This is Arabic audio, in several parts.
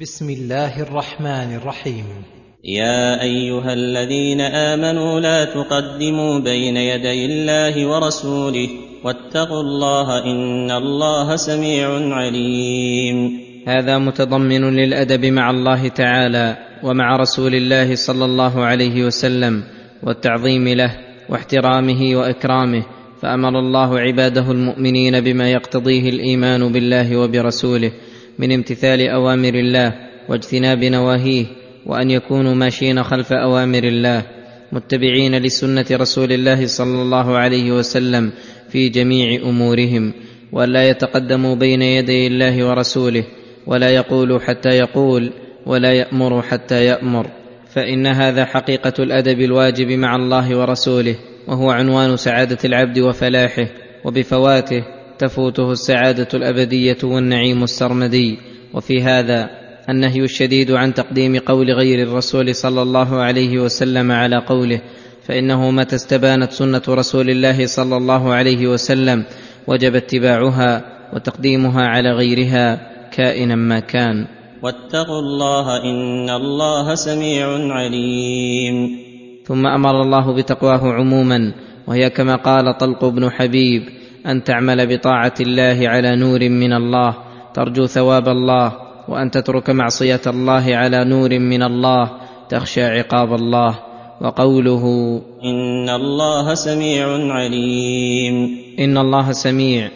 بسم الله الرحمن الرحيم. يا أيها الذين آمنوا لا تقدموا بين يدي الله ورسوله واتقوا الله إن الله سميع عليم. هذا متضمن للأدب مع الله تعالى ومع رسول الله صلى الله عليه وسلم والتعظيم له واحترامه وإكرامه فأمر الله عباده المؤمنين بما يقتضيه الإيمان بالله وبرسوله من امتثال أوامر الله واجتناب نواهيه وأن يكونوا ماشين خلف أوامر الله متبعين لسنة رسول الله صلى الله عليه وسلم في جميع أمورهم والا يتقدموا بين يدي الله ورسوله ولا يقولوا حتى يقول ولا يامروا حتى يأمر. فإن هذا حقيقة الأدب الواجب مع الله ورسوله وهو عنوان سعادة العبد وفلاحه وبفواته تفوته السعادة الأبدية والنعيم السرمدي. وفي هذا النهي الشديد عن تقديم قول غير الرسول صلى الله عليه وسلم على قوله فإنه متى استبانت سنة رسول الله صلى الله عليه وسلم وجب اتباعها وتقديمها على غيرها كائنا ما كان. واتقوا الله إن الله سميع عليم. ثم أمر الله بتقواه عموما وهي كما قال طلق بن حبيب أن تعمل بطاعة الله على نور من الله ترجو ثواب الله وأن تترك معصية الله على نور من الله تخشى عقاب الله. وقوله إن الله سميع عليم. إن الله سميع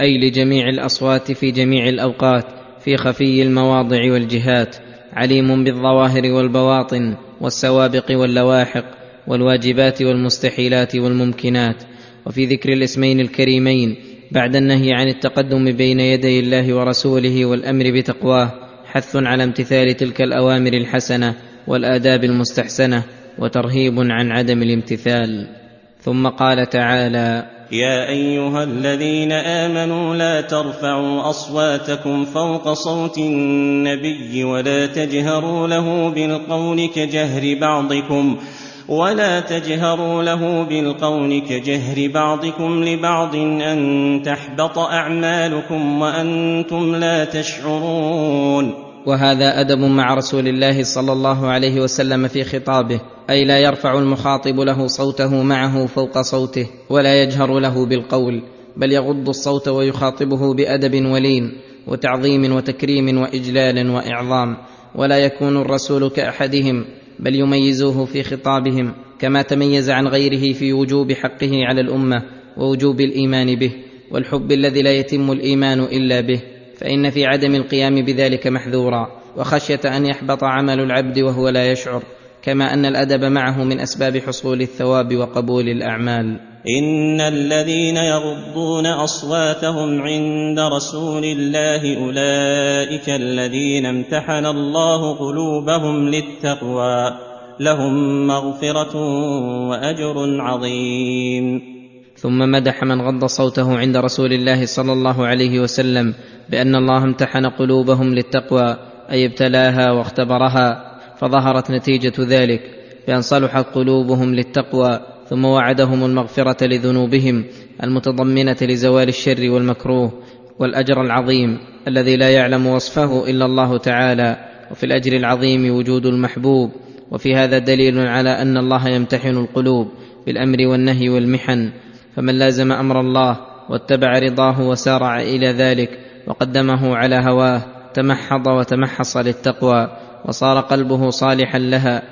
أي لجميع الأصوات في جميع الأوقات في خفي المواضع والجهات عليم بالظواهر والبواطن والسوابق واللواحق والواجبات والمستحيلات والممكنات. وفي ذكر الاسمين الكريمين بعد النهي عن التقدم بين يدي الله ورسوله والأمر بتقواه حث على امتثال تلك الأوامر الحسنة والآداب المستحسنة وترهيب عن عدم الامتثال. ثم قال تعالى يا أيها الذين آمنوا لا ترفعوا أصواتكم فوق صوت النبي ولا تجهروا له بالقول كجهر بعضكم ولا تجهروا له بالقول كجهر بعضكم لبعض أن تحبط أعمالكم وأنتم لا تشعرون. وهذا أدب مع رسول الله صلى الله عليه وسلم في خطابه أي لا يرفع المخاطب له صوته معه فوق صوته ولا يجهر له بالقول بل يغض الصوت ويخاطبه بأدب ولين وتعظيم وتكريم وإجلال وإعظام ولا يكون الرسول كأحدهم. بل يميزوه في خطابهم كما تميز عن غيره في وجوب حقه على الأمة ووجوب الإيمان به والحب الذي لا يتم الإيمان إلا به فإن في عدم القيام بذلك محذورا وخشية أن يحبط عمل العبد وهو لا يشعر كما أن الأدب معه من أسباب حصول الثواب وقبول الأعمال. ان الذين يغضون اصواتهم عند رسول الله اولئك الذين امتحن الله قلوبهم للتقوى لهم مغفره واجر عظيم. ثم مدح من غض صوته عند رسول الله صلى الله عليه وسلم بان الله امتحن قلوبهم للتقوى اي ابتلاها واختبرها فظهرت نتيجه ذلك بان صلحت قلوبهم للتقوى. ثم وعدهم المغفرة لذنوبهم المتضمنة لزوال الشر والمكروه والأجر العظيم الذي لا يعلم وصفه إلا الله تعالى وفي الأجر العظيم وجود المحبوب وفي هذا دليل على أن الله يمتحن القلوب بالأمر والنهي والمحن فمن لازم أمر الله واتبع رضاه وسارع إلى ذلك وقدمه على هواه تمحض وتمحص للتقوى وصار قلبه صالحا لها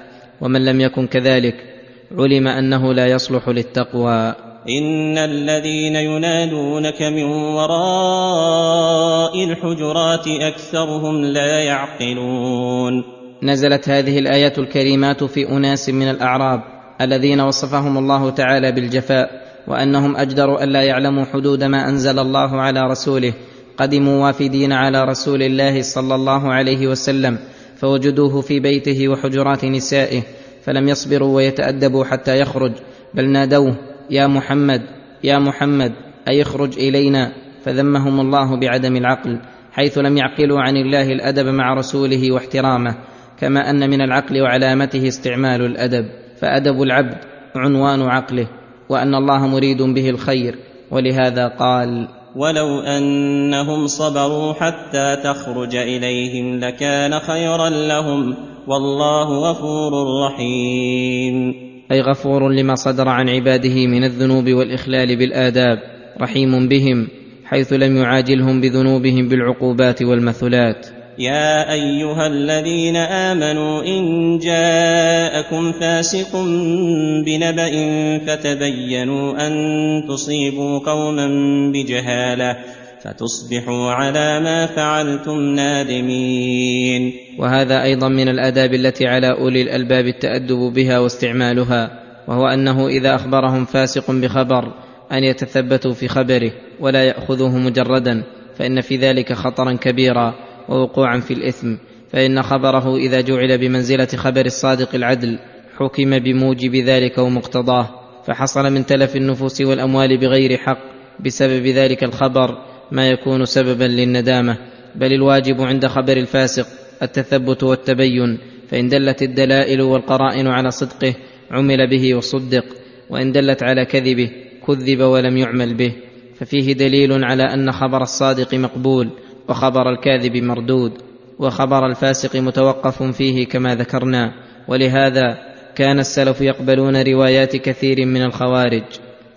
ومن لم يكن كذلك علم أنه لا يصلح للتقوى. إن الذين ينادونك من وراء الحجرات أكثرهم لا يعقلون. نزلت هذه الآيات الكريمات في أناس من الأعراب الذين وصفهم الله تعالى بالجفاء وأنهم اجدروا الا يعلموا حدود ما أنزل الله على رسوله قدموا وافدين على رسول الله صلى الله عليه وسلم فوجدوه في بيته وحجرات نسائه فلم يصبروا ويتأدبوا حتى يخرج بل نادوه يا محمد يا محمد أي اخرج إلينا؟ فذمهم الله بعدم العقل حيث لم يعقلوا عن الله الأدب مع رسوله واحترامه كما أن من العقل وعلامته استعمال الأدب فأدب العبد عنوان عقله وأن الله مريد به الخير ولهذا قال ولو انهم صبروا حتى تخرج اليهم لكان خيرا لهم والله غفور رحيم. أي غفور لما صدر عن عباده من الذنوب والإخلال بالآداب رحيم بهم حيث لم يعاجلهم بذنوبهم بالعقوبات والمثلات. يا أيها الذين آمنوا إن جاءكم فاسق بنبأ فتبينوا أن تصيبوا قوما بجهالة فتصبحوا على ما فعلتم نادمين. وهذا أيضا من الآداب التي على أولي الألباب التأدب بها واستعمالها وهو أنه إذا أخبرهم فاسق بخبر أن يتثبتوا في خبره ولا يأخذوه مجردا فإن في ذلك خطرا كبيرا. ووقوعا في الإثم فإن خبره إذا جعل بمنزلة خبر الصادق العدل حكم بموجب ذلك ومقتضاه فحصل من تلف النفوس والأموال بغير حق بسبب ذلك الخبر ما يكون سببا للندامة. بل الواجب عند خبر الفاسق التثبت والتبين فإن دلت الدلائل والقرائن على صدقه عمل به وصدق وإن دلت على كذبه كذب ولم يعمل به. ففيه دليل على أن خبر الصادق مقبول وخبر الكاذب مردود وخبر الفاسق متوقف فيه كما ذكرنا ولهذا كان السلف يقبلون روايات كثير من الخوارج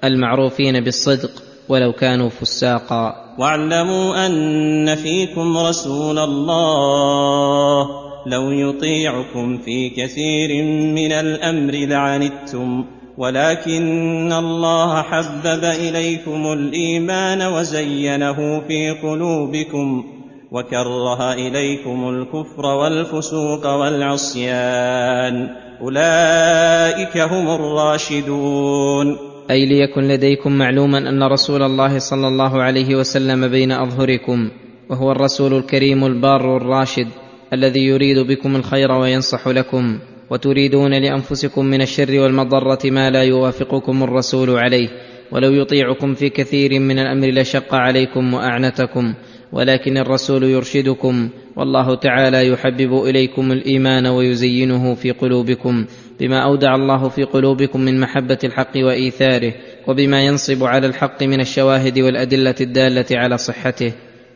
المعروفين بالصدق ولو كانوا فساقا. واعلموا أن فيكم رسول الله لو يطيعكم في كثير من الأمر لعنتم. ولكن الله حبب إليكم الإيمان وزينه في قلوبكم وكره إليكم الكفر والفسوق والعصيان. أولئك هم الراشدون. أي ليكن لديكم معلوما أن رسول الله صلى الله عليه وسلم بين أظهركم وهو الرسول الكريم البار الراشد الذي يريد بكم الخير وينصح لكم. وتريدون لأنفسكم من الشر والمضرة ما لا يوافقكم الرسول عليه ولو يطيعكم في كثير من الأمر لشق عليكم وأعنتكم ولكن الرسول يرشدكم والله تعالى يحبب إليكم الإيمان ويزينه في قلوبكم بما أودع الله في قلوبكم من محبة الحق وإيثاره وبما ينصب على الحق من الشواهد والأدلة الدالة على صحته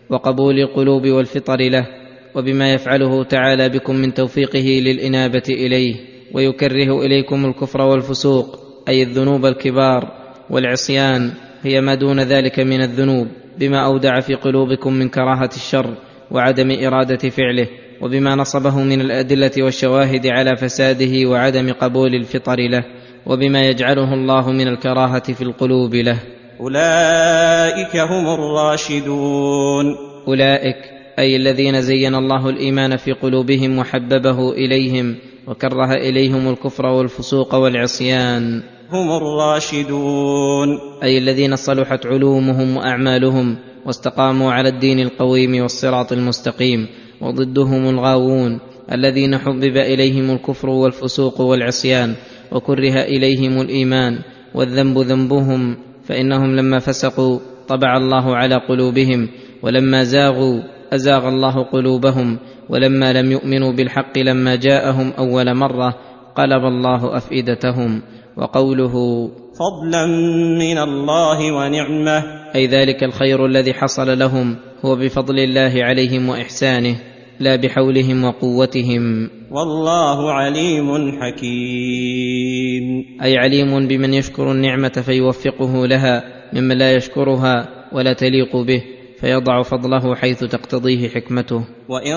وقبول القلوب والفطر له. وبما يفعله تعالى بكم من توفيقه للإنابة إليه ويكره إليكم الكفر والفسوق أي الذنوب الكبار والعصيان هي ما دون ذلك من الذنوب بما أودع في قلوبكم من كراهة الشر وعدم إرادة فعله وبما نصبه من الأدلة والشواهد على فساده وعدم قبول الفطر له وبما يجعله الله من الكراهة في القلوب له. أولئك هم الراشدون. أولئك أي الذين زين الله الإيمان في قلوبهم وحببه إليهم وكره إليهم الكفر والفسوق والعصيان. هم الراشدون. أي الذين صلحت علومهم وأعمالهم واستقاموا على الدين القويم والصراط المستقيم وضدهم الغاوون الذين حبب إليهم الكفر والفسوق والعصيان وكره إليهم الإيمان والذنب ذنبهم فإنهم لما فسقوا طبع الله على قلوبهم ولما زاغوا أزاغ الله قلوبهم ولما لم يؤمنوا بالحق لما جاءهم أول مرة قلب الله أفئدتهم وقوله فضلا من الله ونعمة. أي ذلك الخير الذي حصل لهم هو بفضل الله عليهم وإحسانه لا بحولهم وقوتهم. والله عليم حكيم. أي عليم بمن يشكر النعمة فيوفقه لها ممن لا يشكرها ولا تليق به. فيضع فضله حيث تقتضيه حكمته. وإن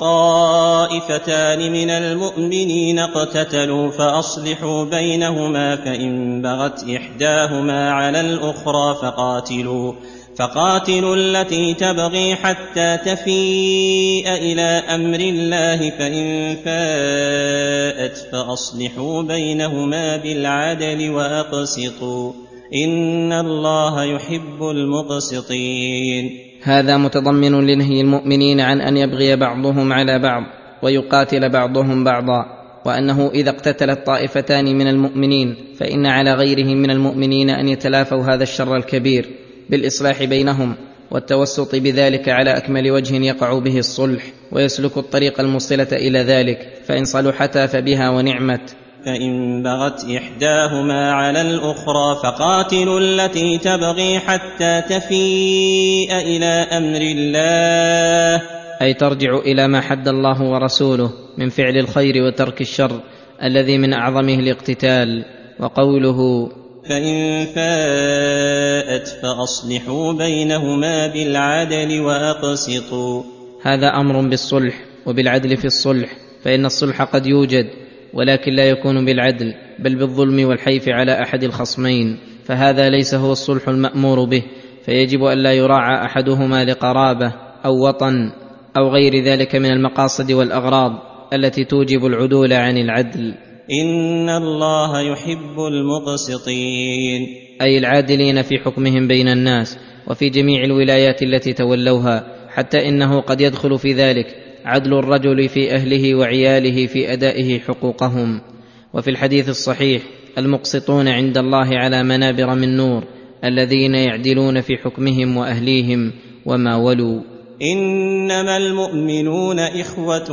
طائفتان من المؤمنين اقتتلوا فأصلحوا بينهما فإن بغت إحداهما على الأخرى فقاتلوا فقاتلوا التي تبغي حتى تفيء إلى أمر الله فإن فاءت فأصلحوا بينهما بالعدل وأقسطوا. ان الله يحب المقسطين. هذا متضمن لنهي المؤمنين عن أن يبغي بعضهم على بعض ويقاتل بعضهم بعضا وأنه إذا اقتتلت طائفتان من المؤمنين فإن على غيرهم من المؤمنين أن يتلافوا هذا الشر الكبير بالإصلاح بينهم والتوسط بذلك على أكمل وجه يقع به الصلح ويسلك الطريق الموصله إلى ذلك فإن صلحتا فبها ونعمت. فإن بغت إحداهما على الأخرى فقاتلوا التي تبغي حتى تفيء إلى أمر الله. أي ترجع إلى ما حد الله ورسوله من فعل الخير وترك الشر الذي من أعظمه الاقتتال وقوله فإن فاءت فأصلحوا بينهما بالعدل وأقسطوا. هذا أمر بالصلح وبالعدل في الصلح فإن الصلح قد يوجد. ولكن لا يكون بالعدل بل بالظلم والحيف على أحد الخصمين فهذا ليس هو الصلح المأمور به فيجب أن لا يراعى أحدهما لقرابة أو وطن أو غير ذلك من المقاصد والأغراض التي توجب العدول عن العدل. إن الله يحب المقسطين. أي العادلين في حكمهم بين الناس وفي جميع الولايات التي تولوها حتى إنه قد يدخل في ذلك عدل الرجل في أهله وعياله في أدائه حقوقهم. وفي الحديث الصحيح المقسطون عند الله على منابر من نور الذين يعدلون في حكمهم وأهليهم وما ولوا. إنما المؤمنون إخوة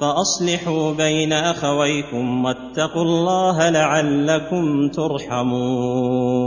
فأصلحوا بين أخويكم واتقوا الله لعلكم ترحمون.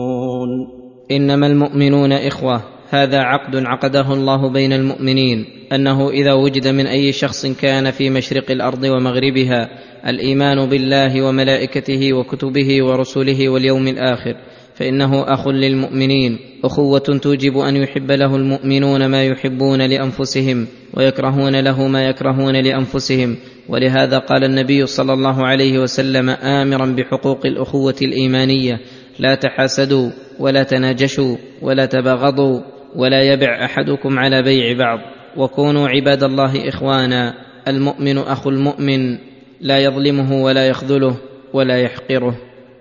إنما المؤمنون إخوة هذا عقد عقده الله بين المؤمنين أنه إذا وجد من أي شخص كان في مشرق الأرض ومغربها الإيمان بالله وملائكته وكتبه ورسله واليوم الآخر فإنه أخ للمؤمنين أخوة توجب أن يحب له المؤمنون ما يحبون لأنفسهم ويكرهون له ما يكرهون لأنفسهم ولهذا قال النبي صلى الله عليه وسلم امرا بحقوق الأخوة الإيمانية لا تحاسدوا ولا تناجشوا ولا تباغضوا ولا يبع أحدكم على بيع بعض. وكونوا عباد الله إخوانا. المؤمن أخو المؤمن. لا يظلمه ولا يخذله ولا يحقره.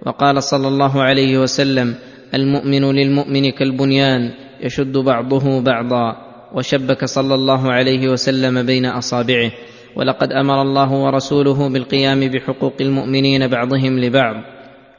وقال صلى الله عليه وسلم المؤمن للمؤمن كالبنيان. يشد بعضه بعضا. وشبك صلى الله عليه وسلم بين أصابعه. ولقد أمر الله ورسوله بالقيام بحقوق المؤمنين بعضهم لبعض.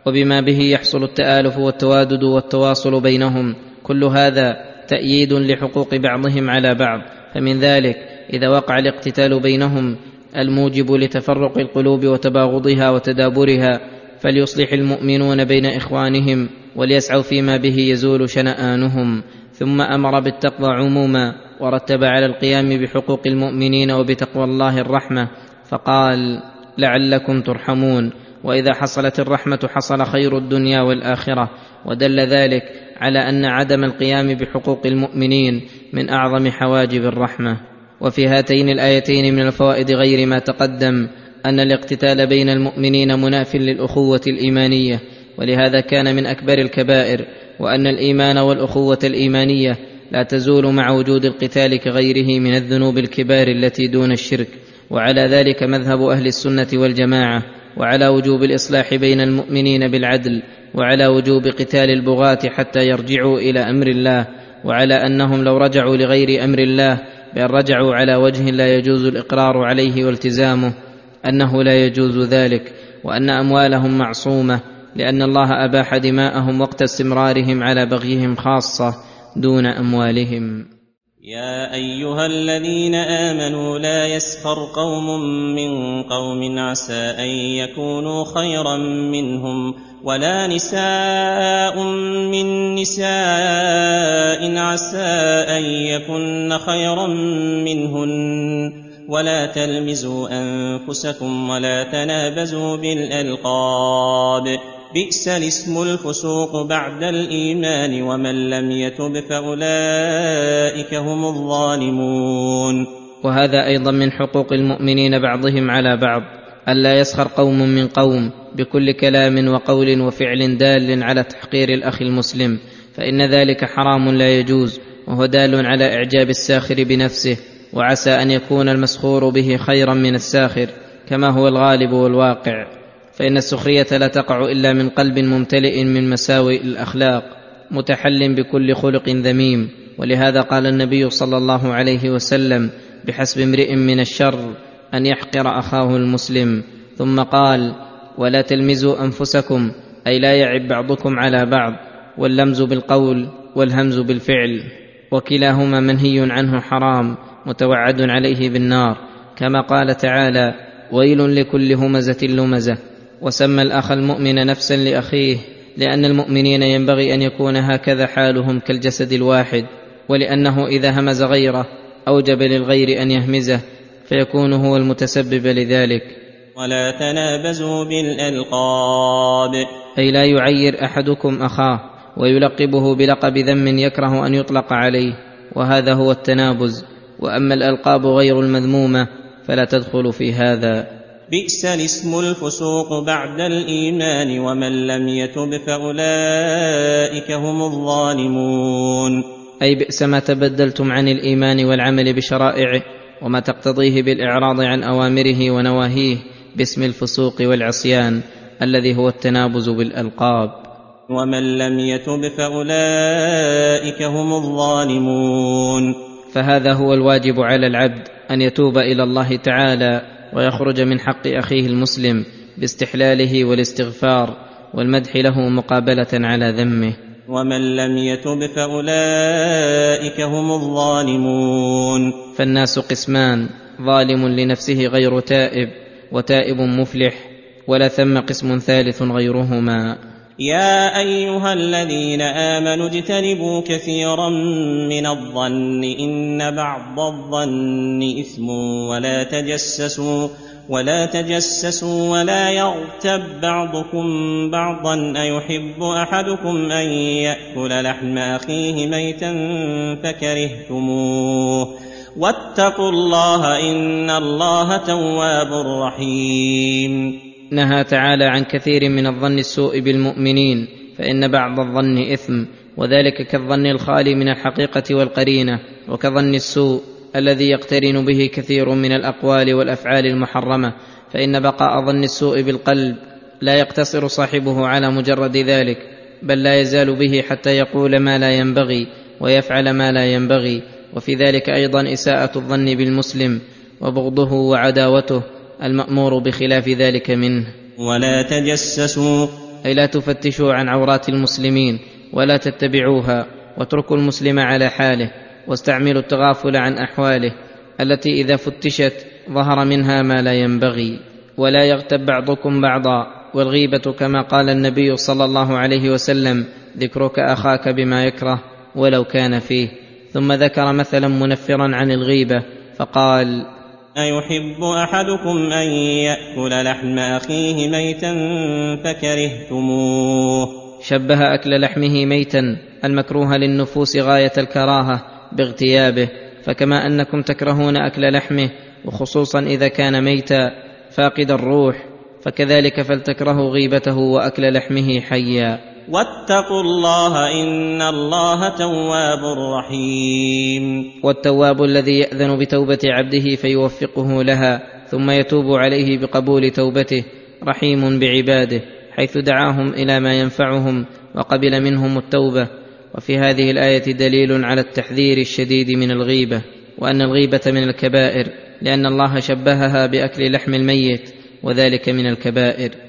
وبما به يحصل التآلف والتوادد والتواصل بينهم. كل هذا تأييد لحقوق بعضهم على بعض فمن ذلك إذا وقع الاقتتال بينهم الموجب لتفرق القلوب وتباغضها وتدابرها فليصلح المؤمنون بين إخوانهم وليسعوا فيما به يزول شنآنهم ثم أمر بالتقوى عموما ورتب على القيام بحقوق المؤمنين وبتقوى الله الرحمة فقال لعلكم ترحمون. وإذا حصلت الرحمة حصل خير الدنيا والآخرة. ودل ذلك على أن عدم القيام بحقوق المؤمنين من أعظم حواجب الرحمة. وفي هاتين الآيتين من الفوائد غير ما تقدم أن الاقتتال بين المؤمنين مناف للأخوة الإيمانية ولهذا كان من أكبر الكبائر وأن الإيمان والأخوة الإيمانية لا تزول مع وجود القتال كغيره من الذنوب الكبار التي دون الشرك. وعلى ذلك مذهب أهل السنة والجماعة. وعلى وجوب الإصلاح بين المؤمنين بالعدل وعلى وجوب قتال البغاة حتى يرجعوا إلى أمر الله وعلى أنهم لو رجعوا لغير أمر الله بان رجعوا على وجه لا يجوز الإقرار عليه والتزامه أنه لا يجوز ذلك وأن أموالهم معصومة لأن الله أباح دماءهم وقت استمرارهم على بغيهم خاصة دون أموالهم. يا ايها الذين امنوا لا يسخر قوم من قوم عسى ان يكونوا خيرا منهم ولا نساء من نساء عسى ان يكن خيرا منهن ولا تلمزوا انفسكم ولا تنابزوا بالالقاب بئس الاسم الفسوق بعد الإيمان ومن لم يتب فأولئك هم الظالمون. وهذا أيضا من حقوق المؤمنين بعضهم على بعض الا يسخر قوم من قوم بكل كلام وقول وفعل دال على تحقير الأخ المسلم فإن ذلك حرام لا يجوز وهو دال على إعجاب الساخر بنفسه وعسى أن يكون المسخور به خيرا من الساخر كما هو الغالب والواقع. فإن السخرية لا تقع إلا من قلب ممتلئ من مساوئ الأخلاق متحل بكل خلق ذميم. ولهذا قال النبي صلى الله عليه وسلم بحسب امرئ من الشر أن يحقر أخاه المسلم. ثم قال ولا تلمزوا أنفسكم أي لا يعب بعضكم على بعض واللمز بالقول والهمز بالفعل. وكلاهما منهي عنه حرام متوعد عليه بالنار. كما قال تعالى ويل لكل همزة لمزة. وسمى الأخ المؤمن نفسا لأخيه لأن المؤمنين ينبغي أن يكون هكذا حالهم كالجسد الواحد ولأنه إذا همز غيره أوجب للغير أن يهمزه فيكون هو المتسبب لذلك. ولا تنابزوا بالألقاب. أي لا يعير أحدكم أخاه ويلقبه بلقب ذم يكره أن يطلق عليه وهذا هو التنابز. وأما الألقاب غير المذمومة فلا تدخل في هذا. بئس الاسم الفسوق بعد الإيمان ومن لم يتب فأولئك هم الظالمون. أي بئس ما تبدلتم عن الإيمان والعمل بشرائعه وما تقتضيه بالإعراض عن أوامره ونواهيه باسم الفسوق والعصيان الذي هو التنابز بالألقاب. ومن لم يتب فأولئك هم الظالمون. فهذا هو الواجب على العبد أن يتوب إلى الله تعالى ويخرج من حق أخيه المسلم باستحلاله والاستغفار والمدح له مقابلة على ذمه. ومن لم يتب فأولئك هم الظالمون. فالناس قسمان ظالم لنفسه غير تائب وتائب مفلح ولا ثم قسم ثالث غيرهما. يا أيها الذين آمنوا اجتنبوا كثيرا من الظن إن بعض الظن إثم ولا تجسسوا ولا تجسسوا ولا يغتب بعضكم بعضا أيحب أحدكم أن يأكل لحم أخيه ميتا فكرهتموه واتقوا الله إن الله تواب رحيم نهى تعالى عن كثير من الظن السوء بالمؤمنين فإن بعض الظن إثم وذلك كالظن الخالي من الحقيقة والقرينة وكظن السوء الذي يقترن به كثير من الأقوال والأفعال المحرمة فإن بقاء ظن السوء بالقلب لا يقتصر صاحبه على مجرد ذلك بل لا يزال به حتى يقول ما لا ينبغي ويفعل ما لا ينبغي وفي ذلك أيضا إساءة الظن بالمسلم وبغضه وعداوته المأمور بخلاف ذلك منه. ولا تجسسوا. أي لا تفتشوا عن عورات المسلمين ولا تتبعوها. واتركوا المسلم على حاله واستعملوا التغافل عن أحواله التي إذا فتشت ظهر منها ما لا ينبغي. ولا يغتب بعضكم بعضا. والغيبة كما قال النبي صلى الله عليه وسلم ذكرك أخاك بما يكره ولو كان فيه. ثم ذكر مثلا منفرا عن الغيبة فقال أيحب أحدكم أن يأكل لحم أخيه ميتا فكرهتموه؟ شبه أكل لحمه ميتا المكروه للنفوس غاية الكراهة باغتيابه فكما أنكم تكرهون أكل لحمه وخصوصا إذا كان ميتا فاقد الروح فكذلك فلتكرهوا غيبته وأكل لحمه حيا. واتقوا الله إن الله تواب رحيم. والتواب الذي يأذن بتوبة عبده فيوفقه لها ثم يتوب عليه بقبول توبته رحيم بعباده حيث دعاهم إلى ما ينفعهم وقبل منهم التوبة. وفي هذه الآية دليل على التحذير الشديد من الغيبة وأن الغيبة من الكبائر لأن الله شبهها بأكل لحم الميت وذلك من الكبائر.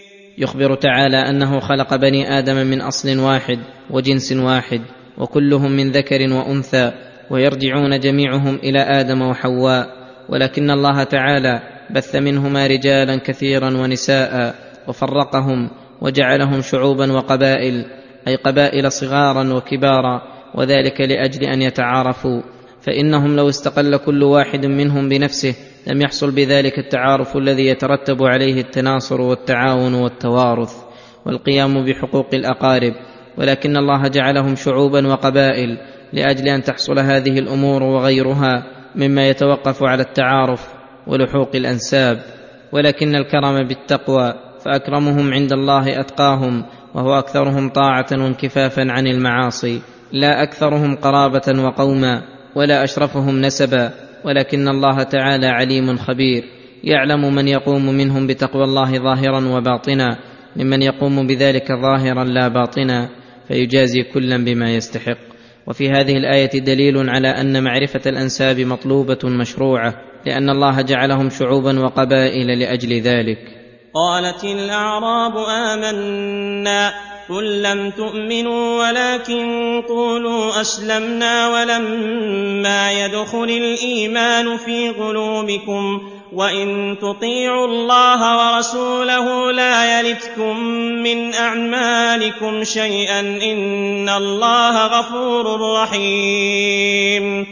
يخبر تعالى أنه خلق بني آدم من أصل واحد وجنس واحد وكلهم من ذكر وأنثى ويرجعون جميعهم إلى آدم وحواء ولكن الله تعالى بث منهما رجالا كثيرا ونساء وفرقهم وجعلهم شعوبا وقبائل أي قبائل صغارا وكبارا وذلك لأجل أن يتعارفوا فإنهم لو استقل كل واحد منهم بنفسه لم يحصل بذلك التعارف الذي يترتب عليه التناصر والتعاون والتوارث والقيام بحقوق الأقارب ولكن الله جعلهم شعوبا وقبائل لأجل أن تحصل هذه الأمور وغيرها مما يتوقف على التعارف ولحوق الأنساب. ولكن الكرم بالتقوى فأكرمهم عند الله أتقاهم وهو أكثرهم طاعة وانكفافا عن المعاصي. لا أكثرهم قرابة وقوما ولا أشرفهم نسبا. ولكن الله تعالى عليم خبير. يعلم من يقوم منهم بتقوى الله ظاهرا وباطنا ممن يقوم بذلك ظاهرا لا باطنا فيجازي كلا بما يستحق. وفي هذه الآية دليل على أن معرفة الأنساب مطلوبة مشروعة لأن الله جعلهم شعوبا وقبائل لأجل ذلك. قالت الأعراب آمنا قل لم تؤمنوا ولكن قولوا اسلمنا ولما يدخل الايمان في قلوبكم وان تطيعوا الله ورسوله لا يلتكم من اعمالكم شيئا ان الله غفور رحيم.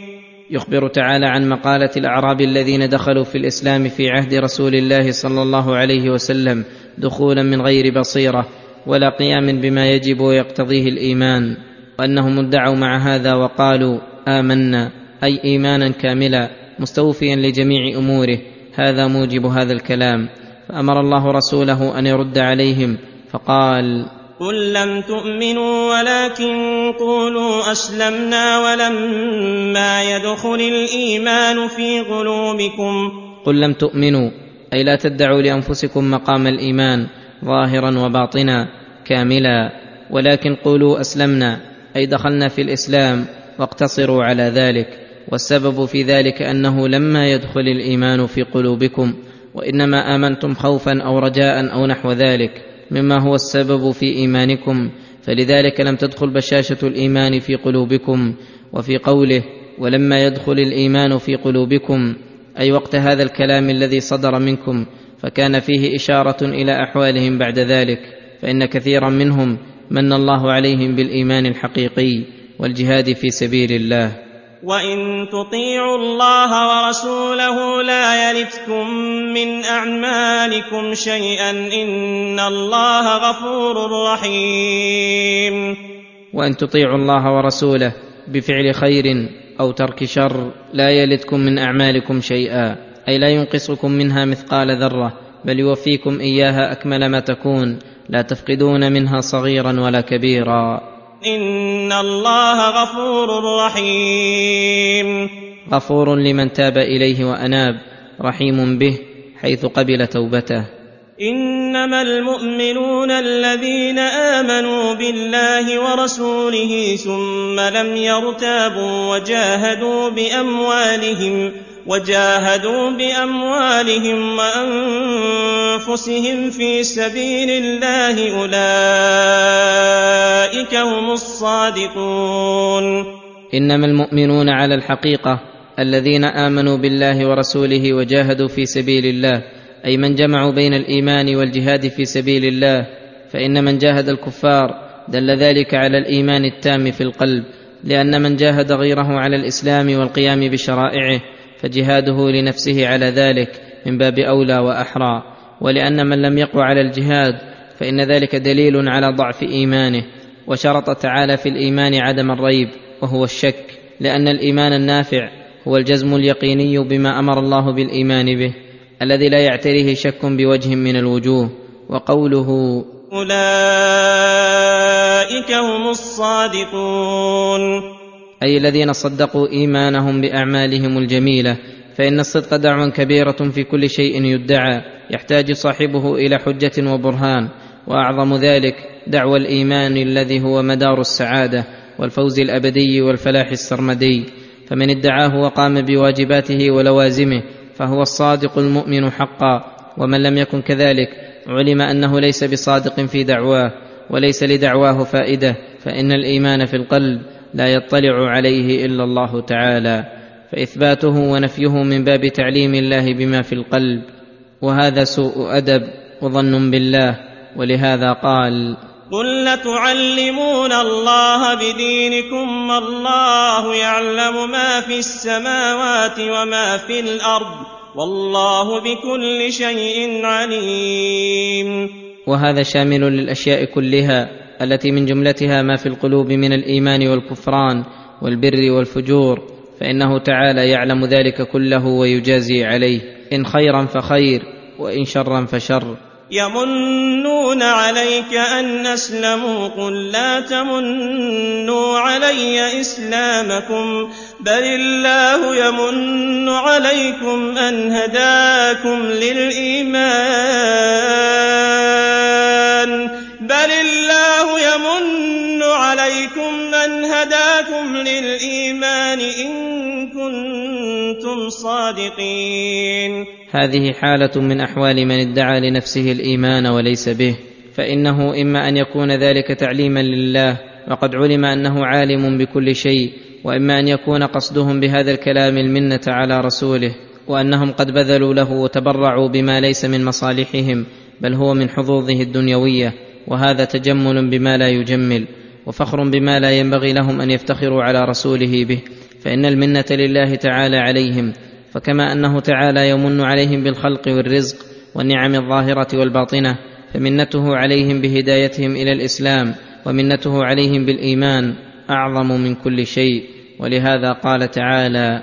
يخبر تعالى عن مقاله الاعراب الذين دخلوا في الاسلام في عهد رسول الله صلى الله عليه وسلم دخولا من غير بصيره ولا قيام بما يجب ويقتضيه الإيمان وأنهم ادعوا مع هذا وقالوا آمنا أي إيمانا كاملا مستوفيا لجميع أموره هذا موجب هذا الكلام. فأمر الله رسوله أن يرد عليهم فقال قل لم تؤمنوا ولكن قولوا أسلمنا ولما يدخل الإيمان في قلوبكم. قل لم تؤمنوا أي لا تدعوا لأنفسكم مقام الإيمان. ظاهرا وباطنا كاملا. ولكن قولوا أسلمنا أي دخلنا في الإسلام واقتصروا على ذلك. والسبب في ذلك أنه لما يدخل الإيمان في قلوبكم وإنما آمنتم خوفا أو رجاء أو نحو ذلك مما هو السبب في إيمانكم. فلذلك لم تدخل بشاشة الإيمان في قلوبكم وفي قوله ولما يدخل الإيمان في قلوبكم أي وقت هذا الكلام الذي صدر منكم. فكان فيه إشارة إلى أحوالهم بعد ذلك فإن كثيرا منهم من الله عليهم بالإيمان الحقيقي والجهاد في سبيل الله. وإن تطيعوا الله ورسوله لا يلتكم من أعمالكم شيئا إن الله غفور رحيم. وإن تطيعوا الله ورسوله بفعل خير أو ترك شر لا يلتكم من أعمالكم شيئا. أي لا ينقصكم منها مثقال ذرة بل يوفيكم إياها أكمل ما تكون لا تفقدون منها صغيرا ولا كبيرا. إن الله غفور رحيم. غفور لمن تاب إليه وأناب رحيم به حيث قبل توبته. إنما المؤمنون الذين آمنوا بالله ورسوله ثم لم يرتابوا وجاهدوا بأموالهم وجاهدوا بأموالهم وأنفسهم في سبيل الله أولئك هم الصادقون. إنما المؤمنون على الحقيقة الذين آمنوا بالله ورسوله وجاهدوا في سبيل الله أي من جمعوا بين الإيمان والجهاد في سبيل الله فإن من جاهد الكفار دل ذلك على الإيمان التام في القلب لأن من جاهد غيره على الإسلام والقيام بشرائعه فجهاده لنفسه على ذلك من باب أولى وأحرى ولأن من لم يقو على الجهاد فإن ذلك دليل على ضعف إيمانه وشرط تعالى في الإيمان عدم الريب وهو الشك لأن الإيمان النافع هو الجزم اليقيني بما أمر الله بالإيمان به الذي لا يعتريه شك بوجه من الوجوه وقوله أولئك هم الصادقون. أي الذين صدقوا إيمانهم بأعمالهم الجميلة فإن الصدق دعوه كبيرة في كل شيء يدعى يحتاج صاحبه إلى حجة وبرهان وأعظم ذلك دعوى الإيمان الذي هو مدار السعادة والفوز الأبدي والفلاح السرمدي. فمن ادعاه وقام بواجباته ولوازمه فهو الصادق المؤمن حقا. ومن لم يكن كذلك علم أنه ليس بصادق في دعواه وليس لدعواه فائدة فإن الإيمان في القلب. لا يطلع عليه إلا الله تعالى فإثباته ونفيه من باب تعليم الله بما في القلب. وهذا سوء أدب وظن بالله ولهذا قال قل لتعلمون الله بدينكم والله يعلم ما في السماوات وما في الأرض والله بكل شيء عليم. وهذا شامل للأشياء كلها التي من جملتها ما في القلوب من الإيمان والكفران والبر والفجور فإنه تعالى يعلم ذلك كله ويجازي عليه. إن خيرا فخير وإن شرا فشر. يمنون عليك أن أسلموا قل لا تمنوا علي إسلامكم بل الله يمن عليكم أن هداكم للإيمان بل الله يمن عليكم هداكم للإيمان إن كنتم صادقين. هذه حالة من أحوال من ادعى لنفسه الإيمان وليس به فإنه إما أن يكون ذلك تعليما لله وقد علم أنه عالم بكل شيء وإما أن يكون قصدهم بهذا الكلام المنة على رسوله وأنهم قد بذلوا له وتبرعوا بما ليس من مصالحهم بل هو من حظوظه الدنيوية. وهذا تجمل بما لا يجمل وفخر بما لا ينبغي لهم أن يفتخروا على رسوله به فإن المنة لله تعالى عليهم فكما أنه تعالى يمن عليهم بالخلق والرزق والنعم الظاهرة والباطنة فمنته عليهم بهدايتهم إلى الإسلام ومنته عليهم بالإيمان أعظم من كل شيء ولهذا قال تعالى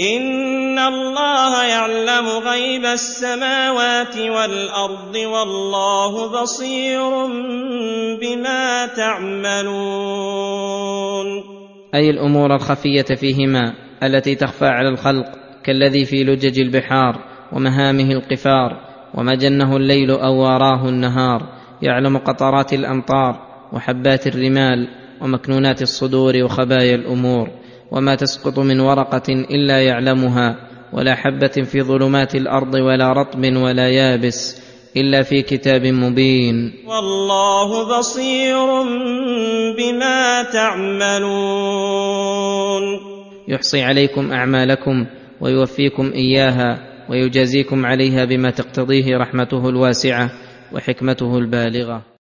إن الله يعلم غيب السماوات والأرض والله بصير بما تعملون أي الأمور الخفية فيهما التي تخفى على الخلق كالذي في لجج البحار ومهامه القفار وما جنه الليل أو واراه النهار يعلم قطرات الأمطار وحبات الرمال ومكنونات الصدور وخبايا الأمور. وما تسقط من ورقة إلا يعلمها ولا حبة في ظلمات الأرض ولا رطب ولا يابس إلا في كتاب مبين. والله بصير بما تعملون. يحصي عليكم أعمالكم ويوفيكم إياها ويجازيكم عليها بما تقتضيه رحمته الواسعة وحكمته البالغة.